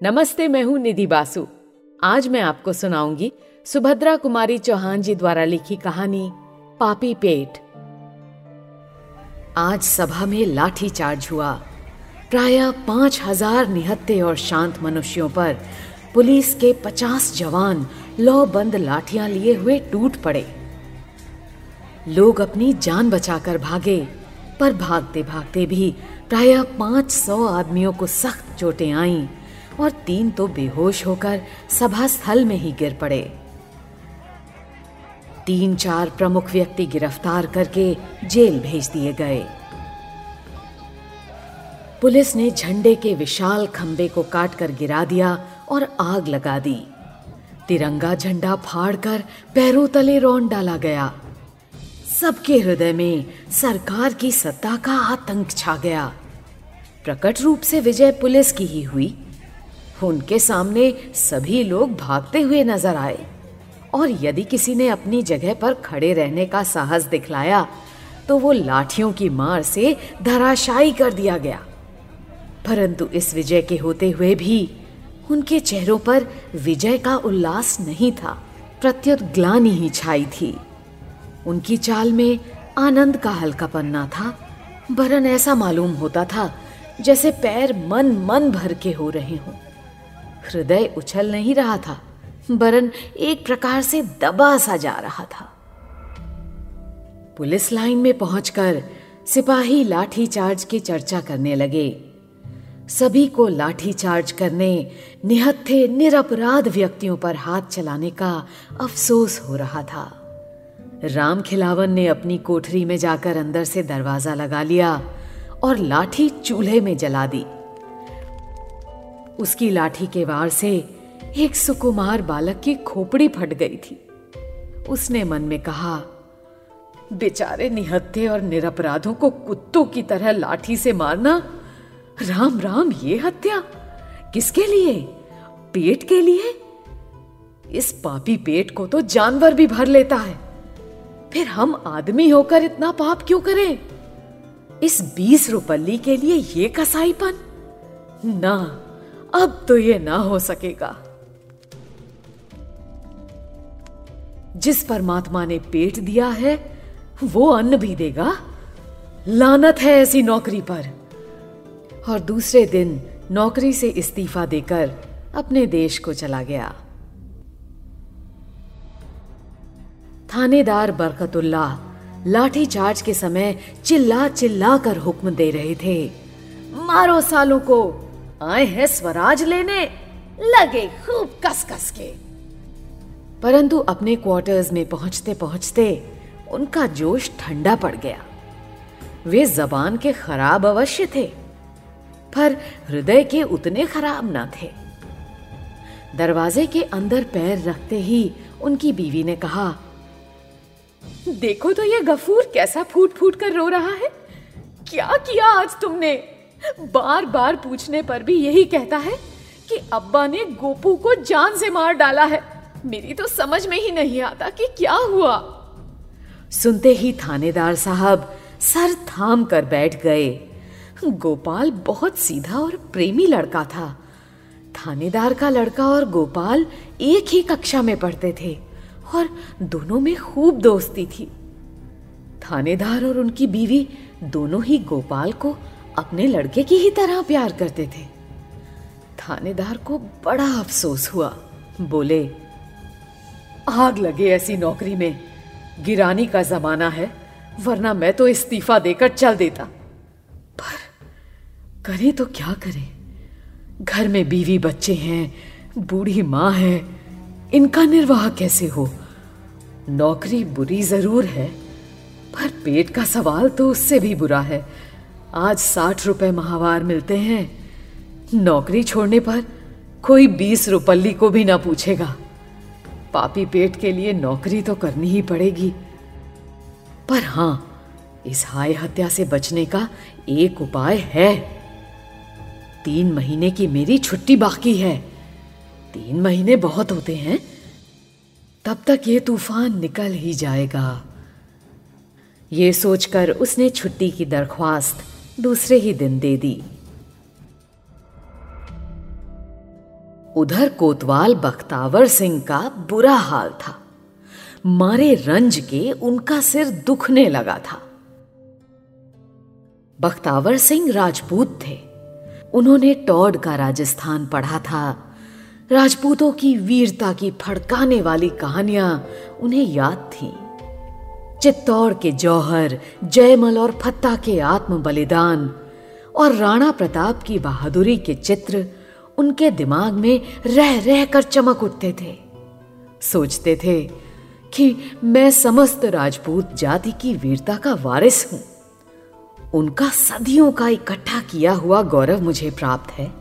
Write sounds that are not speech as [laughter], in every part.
नमस्ते, मैं हूँ निधि बासु। आज मैं आपको सुनाऊँगी सुभद्रा कुमारी चौहान जी द्वारा लिखी कहानी, पापी पेट। आज सभा में लाठी चार्ज हुआ। प्राय पाँच हज़ार निहत्ते और शांत मनुष्यों पर पुलिस के पचास जवान लौ बंद लाठियाँ लिए हुए टूट पड़े। लोग अपनी जान बचाकर भागे, पर भागते भागते भी प्राय पाँच सौ आदमियों को सख्त चोटें आईं। और तीन तो बेहोश होकर सभा स्थल में ही गिर पड़े। तीन चार प्रमुख व्यक्ति गिरफ़्तार करके जेल भेज दिए गए। पुलिस ने झंडे के विशाल खंबे को काटकर गिरा दिया और आग लगा दी। तिरंगा झंडा फाड़कर पैरों तले रौन डाला गया। सबके हृदय में सरकार की सत्ता का आतंक छा गया। प्रकट रूप से विजय पुलिस की ही हुई। उनके सामने सभी लोग भागते हुए नज़र आए। और यदि किसी ने अपनी जगह पर खड़े रहने का साहस दिखलाया तो वो लाठियों की मार से धराशायी कर दिया गया। परंतु इस विजय के होते हुए भी उनके चेहरों पर विजय का उल्लास नहीं था प्रत्युत ग्लानी ही छाई थी। उनकी चाल में आनंद का हल्का पन्ना था। वरन ऐसा मालूम होता था, जैसे पैर मन मन भर के हो रहे हों। हृदय उछल नहीं रहा था, वरन एक प्रकार से दबा सा जा रहा था। पुलिस लाइन में पहुंचकर सिपाही लाठी चार्ज की चर्चा करने लगे। सभी को लाठी चार्ज करने, निहत्थे, निरपराध व्यक्तियों पर हाथ चलाने का अफसोस हो रहा था। राम खिलावन ने अपनी कोठरी में जाकर अंदर से दरवाज़ा लगा लिया और लाठी चूल्हे में जला दी। उसकी लाठी के वार से एक सुकुमार बालक की खोपड़ी फट गई थी। उसने मन में कहा, बेचारे निहत्थे और निरपराधों को कुत्तों की तरह लाठी से मारना, राम राम, ये हत्या? किसके लिए? पेट के लिए? इस पापी पेट को तो जानवर भी भर लेता है। फिर हम आदमी होकर इतना पाप क्यों करें? इस बीस रुपल्ली के लिए ये कसाईपन? ना अब तो ये ना हो सकेगा। जिस परमात्मा ने पेट दिया है, वो अन्न भी देगा। लानत है ऐसी नौकरी पर। और दूसरे दिन नौकरी से इस्तीफा देकर अपने देश को चला गया। थानेदार बरकतुल्ला लाठी चार्ज के समय चिल्ला चिल्ला कर हुक्म दे रहे थे। मारो सालों को आए हैं स्वराज लेने। लगे खूब कस कस के। परंतु अपने क्वार्टर्स में पहुँचते पहुँचते उनका जोश ठंडा पड़ गया। वे जबान के खराब अवश्य थे, पर हृदय के उतने खराब ना थे। दरवाजे के अंदर पैर रखते ही उनकी बीवी ने कहा, देखो तो ये गफूर कैसा फूट फूट कर रो रहा है। क्या किया आज तुमने? बार बार पूछने पर भी यही कहता है कि अब्बा ने गोपू को जान से मार डाला है। मेरी तो समझ में ही नहीं आता कि क्या हुआ। सुनते ही थानेदार साहब सर थाम कर बैठ गए। गोपाल बहुत सीधा और प्रेमी लड़का था। थानेदार का लड़का और गोपाल एक ही कक्षा में पढ़ते थे और दोनों में खूब दोस्ती थी। थानेदार और उनकी बीवी दोनों ही गोपाल को अपने लड़के की ही तरह प्यार करते थे। थानेदार को बड़ा अफसोस हुआ। बोले, आग लगे ऐसी नौकरी में। गिरानी का जमाना है, वरना मैं तो इस्तीफा देकर चल देता। पर करे तो क्या करे? घर में बीवी बच्चे हैं, बूढ़ी माँ है, इनका निर्वाह कैसे हो? नौकरी बुरी ज़रूर है, पर पेट का सवाल तो उससे भी बुरा है। आज साठ रुपए माहवार मिलते हैं। नौकरी छोड़ने पर कोई बीस रुपल्ली को भी ना पूछेगा। पापी पेट के लिए नौकरी तो करनी ही पड़ेगी। पर हाँ, इस हाय हत्या से बचने का एक उपाय है। तीन महीने की मेरी छुट्टी बाकी है। तीन महीने बहुत होते हैं। तब तक ये तूफ़ान निकल ही जाएगा। ये सोचकर उसने छुट्टी की दरख्वास्त दूसरे ही दिन दे दी। उधर कोतवाल बख्तावर सिंह का बुरा हाल था। मारे रंज के उनका सिर दुखने लगा था। बख्तावर सिंह राजपूत थे। उन्होंने टॉड का राजस्थान पढ़ा था। राजपूतों की वीरता की फड़काने वाली कहानियाँ उन्हें याद थीं। चित्तौड़ के जौहर, जयमल और फत्ता के आत्म बलिदान और राणा प्रताप की बहादुरी के चित्र उनके दिमाग में रह रह कर चमक उठते थे। सोचते थे कि मैं समस्त राजपूत जाति की वीरता का वारिस हूँ। उनका सदियों का इकट्ठा किया हुआ गौरव मुझे प्राप्त है।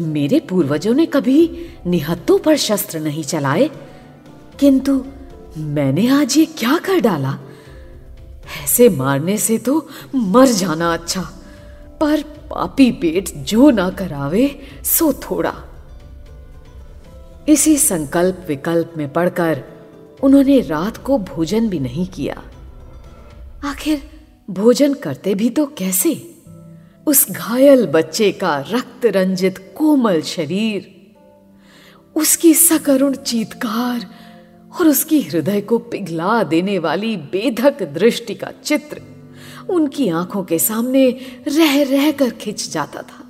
मेरे पूर्वजों ने कभी निहत्तों पर शस्त्र नहीं चलाए, किंतु मैंने आज ये क्या कर डाला? ऐसे मारने से तो मर जाना अच्छा पर पापी पेट जो ना करावे, सो थोड़ा। इसी संकल्प विकल्प में पढ़कर उन्होंने रात को भोजन भी नहीं किया। आखिर भोजन करते भी तो कैसे? उस घायल बच्चे का रक्त रंजित कोमल शरीर, उसकी सकरुण चीतकार और उसकी हृदय को पिघला देने वाली बेधक दृष्टि का चित्र उनकी आँखों के सामने रह रह कर खिंच जाता था।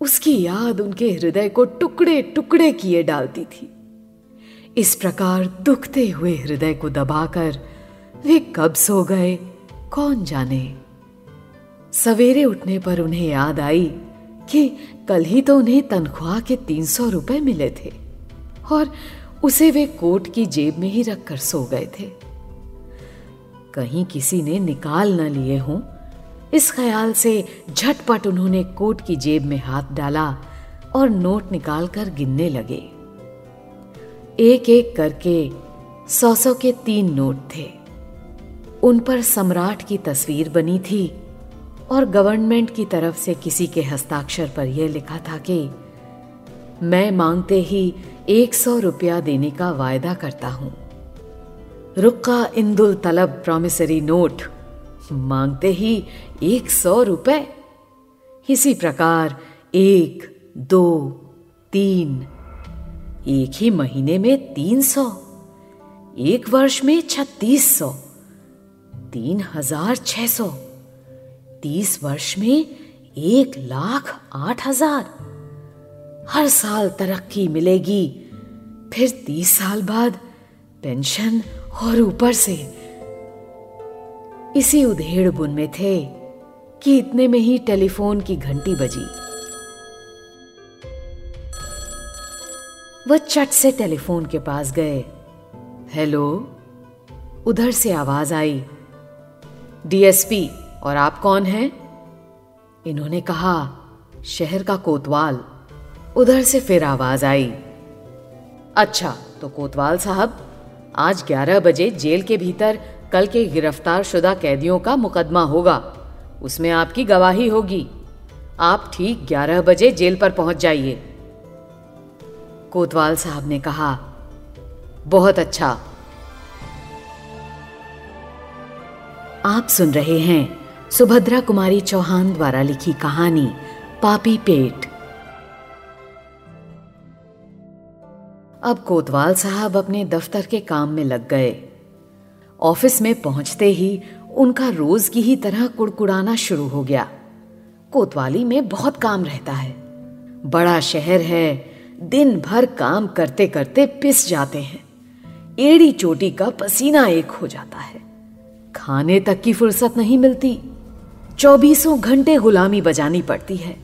उसकी याद उनके हृदय को टुकड़े टुकड़े किए डालती थी। इस प्रकार दुखते हुए हृदय को दबाकर वे कब सो गए, कौन जाने? सवेरे उठने पर उन्हें याद आई कि कल ही तो उन्हें तनख्वाह के तीन सौ रुपए मिले थे और उसे वे कोट की जेब में ही रखकर सो गए थे। कहीं किसी ने निकाल न लिए हों। इस ख्याल से झटपट उन्होंने कोट की जेब में हाथ डाला और नोट निकालकर गिनने लगे। एक एक करके सौ सौ के तीन नोट थे। उन पर सम्राट की तस्वीर बनी थी और गवर्नमेंट की तरफ़ से किसी के हस्ताक्षर पर यह लिखा था कि मैं मांगते ही एक सौ रुपया देने का वायदा करता हूँ। रुक्का इंदुल तलब प्रोमिसरी नोट मांगते ही एक सौ रुपए। इसी प्रकार एक, दो, तीन। एक ही महीने में तीन सौ। एक वर्ष में छत्तीस सौ। तीन हज़ार छह सौ। तीस वर्ष में एक लाख आठ हज़ार। हर साल तरक्की मिलेगी। फिर तीस साल बाद पेंशन और ऊपर से। इसी उधेड़ बुन में थे कि इतने में ही टेलीफोन की घंटी बजी। वह चट से टेलीफोन के पास गए। हेलो? उधर से आवाज़ आई। डीएसपी, और आप कौन हैं? इन्होंने कहा, शहर का कोतवाल। उधर से फिर आवाज़ आई। अच्छा तो कोतवाल साहब, आज 11 बजे जेल के भीतर कल के गिरफ़्तार शुदा कैदियों का मुकदमा होगा। उसमें आपकी गवाही होगी। आप ठीक 11 बजे जेल पर पहुँच जाइए। कोतवाल साहब ने कहा, बहुत अच्छा। आप सुन रहे हैं सुभद्रा कुमारी चौहान द्वारा लिखी कहानी, पापी पेट। अब कोतवाल साहब अपने दफ्तर के काम में लग गए। ऑफ़िस में पहुँचते ही उनका रोज की ही तरह कुड़कुड़ाना शुरू हो गया। कोतवाली में बहुत काम रहता है। बड़ा शहर है, दिन भर काम करते करते पिस जाते हैं। एड़ी चोटी का पसीना एक हो जाता है। खाने तक की फुर्सत नहीं मिलती। चौबीसों घंटे गुलामी बजानी पड़ती है।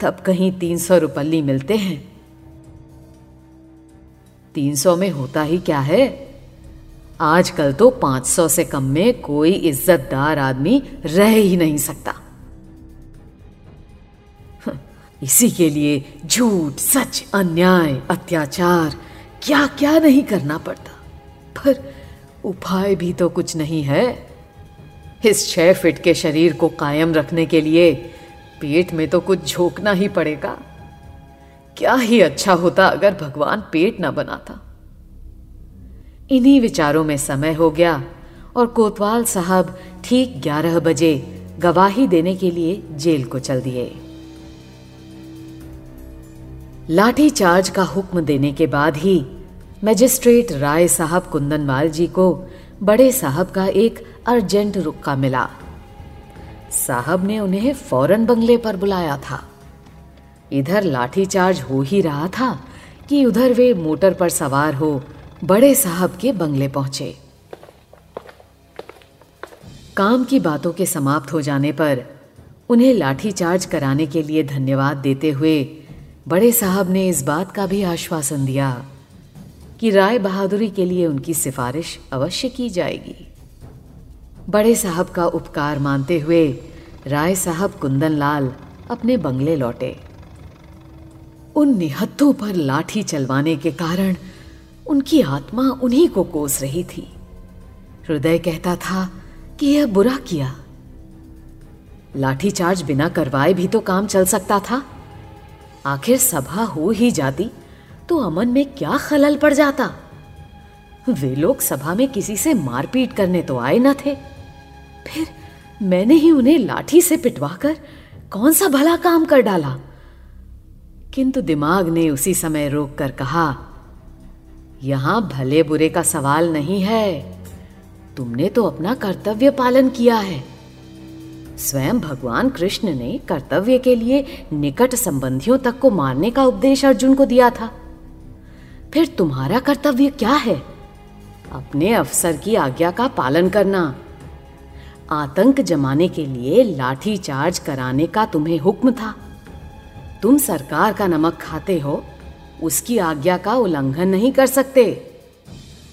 तब कहीं तीन सौ रुपल्ली मिलते हैं। तीन सौ में होता ही क्या है? आजकल तो पाँच सौ से कम में कोई इज्जतदार आदमी रह ही नहीं सकता। [laughs] इसी के लिए झूठ, सच, अन्याय, अत्याचार क्या क्या नहीं करना पड़ता। पर उपाय भी तो कुछ नहीं है। इस छह फिट के शरीर को कायम रखने के लिए पेट में तो कुछ झोंकना ही पड़ेगा। क्या ही अच्छा होता अगर भगवान पेट न बनाता। इन्हीं विचारों में समय हो गया और कोतवाल साहब ठीक ग्यारह बजे गवाही देने के लिए जेल को चल दिए। लाठी चार्ज का हुक्म देने के बाद ही मजिस्ट्रेट राय साहब कुंदनवाल जी को बड़े साहब का एक अर्जेंट रुक्का मिला। साहब ने उन्हें फ़ौरन बंगले पर बुलाया था। इधर लाठीचार्ज हो ही रहा था कि उधर वे मोटर पर सवार हो बड़े साहब के बंगले पहुँचे। काम की बातों के समाप्त हो जाने पर उन्हें लाठीचार्ज कराने के लिए धन्यवाद देते हुए बड़े साहब ने इस बात का भी आश्वासन दिया कि राय बहादुरी के लिए उनकी सिफारिश अवश्य की जाएगी। बड़े साहब का उपकार मानते हुए राय साहब कुंदन लाल अपने बंगले लौटे। उन निहत्तों पर लाठी चलवाने के कारण उनकी आत्मा उन्हीं को कोस रही थी। हृदय कहता था कि यह बुरा किया। लाठीचार्ज बिना करवाए भी तो काम चल सकता था। आखिर सभा हो ही जाती तो अमन में क्या खलल पड़ जाता? वे लोग सभा में किसी से मारपीट करने तो आए न थे। फिर मैंने ही उन्हें लाठी से पिटवाकर कौन सा भला काम कर डाला? किंतु दिमाग ने उसी समय रोक कर कहा, यहाँ भले बुरे का सवाल नहीं है। तुमने तो अपना कर्तव्य पालन किया है। स्वयं भगवान कृष्ण ने कर्तव्य के लिए निकट संबंधियों तक को मारने का उपदेश अर्जुन को दिया था। फिर तुम्हारा कर्तव्य क्या है? अपने अफसर की आज्ञा का पालन करना। आतंक जमाने के लिए लाठी चार्ज कराने का तुम्हें हुक्म था। तुम सरकार का नमक खाते हो, उसकी आज्ञा का उल्लंघन नहीं कर सकते।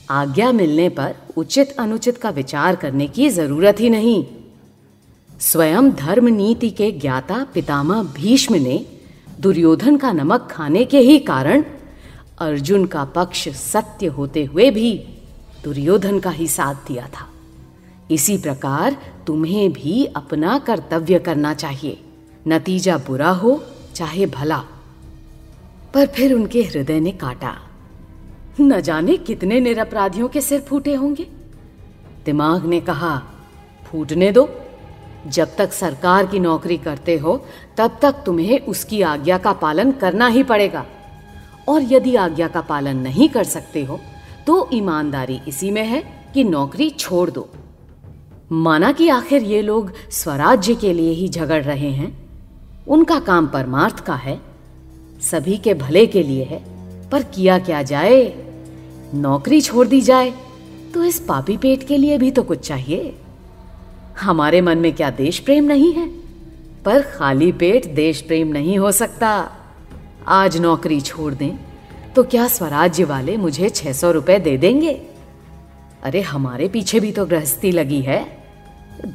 आज्ञा मिलने पर उचित अनुचित का विचार करने की ज़रूरत ही नहीं। स्वयं धर्म नीति के ज्ञाता पितामह भीष्म ने दुर्योधन का नमक खाने के ही कारण अर्जुन का पक्ष सत्य होते हुए भी दुर्योधन का ही साथ दिया था। इसी प्रकार तुम्हें भी अपना कर्तव्य करना चाहिए। नतीजा बुरा हो चाहे भला। पर फिर उनके हृदय ने काटा। न जाने कितने निरपराधियों के सिर फूटे होंगे। दिमाग ने कहा, फूटने दो। जब तक सरकार की नौकरी करते हो, तब तक तुम्हें उसकी आज्ञा का पालन करना ही पड़ेगा। और यदि आज्ञा का पालन नहीं कर सकते हो तो ईमानदारी इसी में है कि नौकरी छोड़ दो। माना कि आखिर ये लोग स्वराज्य के लिए ही झगड़ रहे हैं। उनका काम परमार्थ का है, सभी के भले के लिए है, पर किया क्या जाए? नौकरी छोड़ दी जाए तो इस पापी पेट के लिए भी तो कुछ चाहिए। हमारे मन में क्या देश प्रेम नहीं है? पर खाली पेट देश प्रेम नहीं हो सकता। आज नौकरी छोड़ दें तो क्या स्वराज्य वाले मुझे छह सौ रुपए दे देंगे? अरे, हमारे पीछे भी तो गृहस्थी लगी है।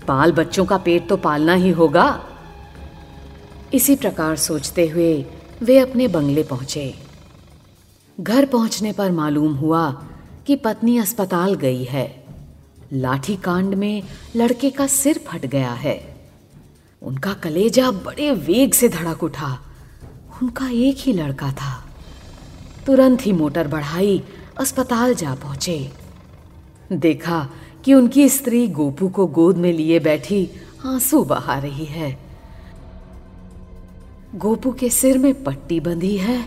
बाल बच्चों का पेट तो पालना ही होगा। इसी प्रकार सोचते हुए वे अपने बंगले पहुँचे। घर पहुँचने पर मालूम हुआ कि पत्नी अस्पताल गई है। लाठी कांड में लड़के का सिर फट गया है। उनका कलेजा बड़े वेग से धड़क उठा। उनका एक ही लड़का था। तुरंत ही मोटर बढ़ाई, अस्पताल जा पहुँचे। देखा कि उनकी स्त्री गोपू को गोद में लिए बैठी आँसू बहा रही है। गोपू के सिर में पट्टी बंधी है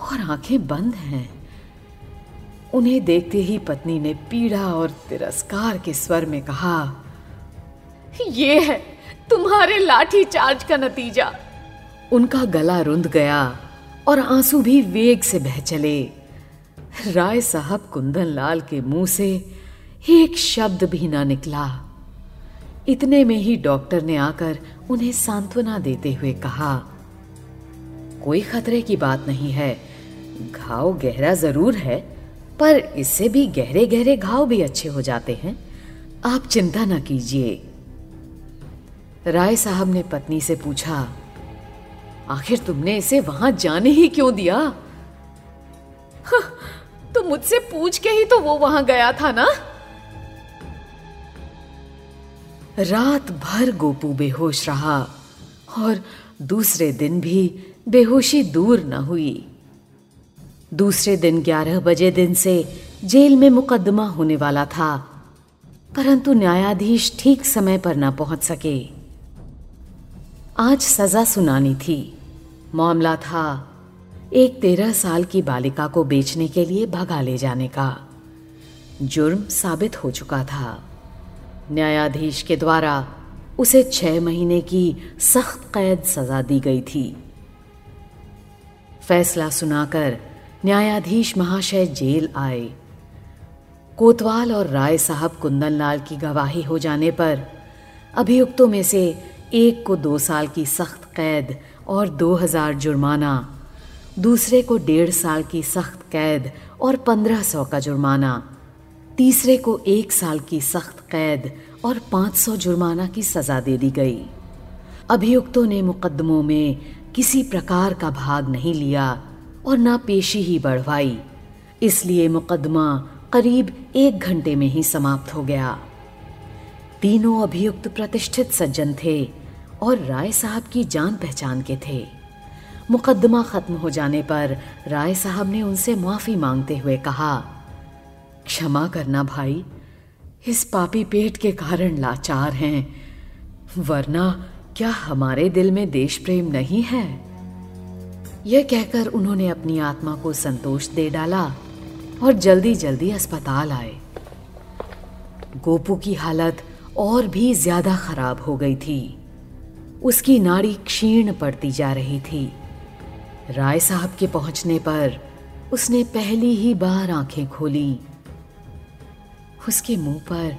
और आँखें बंद हैं। उन्हें देखते ही पत्नी ने पीड़ा और तिरस्कार के स्वर में कहा, ये है तुम्हारे लाठी चार्ज का नतीजा। उनका गला रुंध गया और आँसू भी वेग से बह चले। राय साहब कुंदन लाल के मुँह से एक शब्द भी ना निकला। इतने में ही डॉक्टर ने आकर उन्हें सांत्वना देते हुए कहा कोई खतरे की बात नहीं है। घाव गहरा ज़रूर है पर इससे भी गहरे गहरे घाव भी अच्छे हो जाते हैं। आप चिंता ना कीजिए। राय साहब ने पत्नी से पूछा आखिर तुमने इसे वहाँ जाने ही क्यों दिया? हाँ, तो मुझसे पूछ के ही तो वो वहाँ गया था ना? रात भर गोपू बेहोश रहा और दूसरे दिन भी बेहोशी दूर न हुई। दूसरे दिन ग्यारह बजे दिन से जेल में मुकदमा होने वाला था, परंतु न्यायाधीश ठीक समय पर न पहुँच सके। आज सजा सुनानी थी। मामला था एक तेरह साल की बालिका को बेचने के लिए भगा ले जाने का। जुर्म साबित हो चुका था। न्यायाधीश के द्वारा उसे छह महीने की सख्त कैद सजा दी गई थी। फैसला सुनाकर न्यायाधीश महाशय जेल आए। कोतवाल और राय साहब कुंदनलाल की गवाही हो जाने पर अभियुक्तों में से एक को दो साल की सख्त कैद और दो हज़ार जुर्माना, दूसरे को डेढ़ साल की सख्त कैद और पंद्रह सौ का जुर्माना, तीसरे को एक साल की सख्त कैद और पाँच सौ जुर्माना की सजा दे दी गई। अभियुक्तों ने मुकदमों में किसी प्रकार का भाग नहीं लिया और ना पेशी ही बढ़वाई। इसलिए मुकदमा करीब एक घंटे में ही समाप्त हो गया। तीनों अभियुक्त प्रतिष्ठित सज्जन थे और राय साहब की जान पहचान के थे। मुकदमा खत्म हो जाने पर राय साहब ने उनसे माफ़ी मांगते हुए कहा, क्षमा करना भाई, इस पापी पेट के कारण लाचार हैं, वरना क्या हमारे दिल में देश प्रेम नहीं है? यह कहकर उन्होंने अपनी आत्मा को संतोष दे डाला और जल्दी जल्दी अस्पताल आए। गोपू की हालत और भी ज़्यादा खराब हो गई थी। उसकी नाड़ी क्षीण पड़ती जा रही थी। राय साहब के पहुँचने पर उसने पहली ही बार आँखें खोली। उसके मुँह पर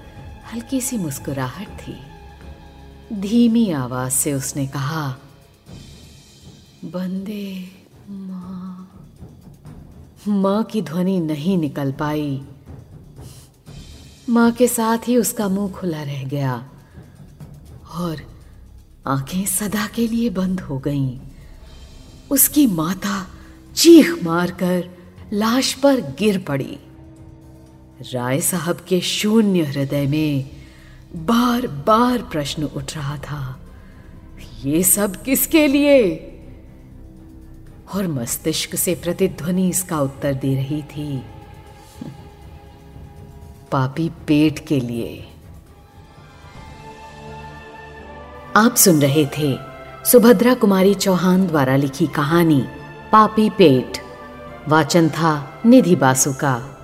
हल्की सी मुस्कुराहट थी। धीमी आवाज़ से उसने कहा, बंदे, माँ माँ की ध्वनि नहीं निकल पाई माँ के साथ ही उसका मुँह खुला रह गया और आँखें सदा के लिए बंद हो गईं। उसकी माता चीख मारकर लाश पर गिर पड़ी राय साहब के शून्य हृदय में बार बार प्रश्न उठ रहा था, ये सब किसके लिए? और मस्तिष्क से प्रतिध्वनि इसका उत्तर दे रही थी, पापी पेट के लिए। आप सुन रहे थे सुभद्रा कुमारी चौहान द्वारा लिखी कहानी, पापी पेट। वाचन था निधि बासु का।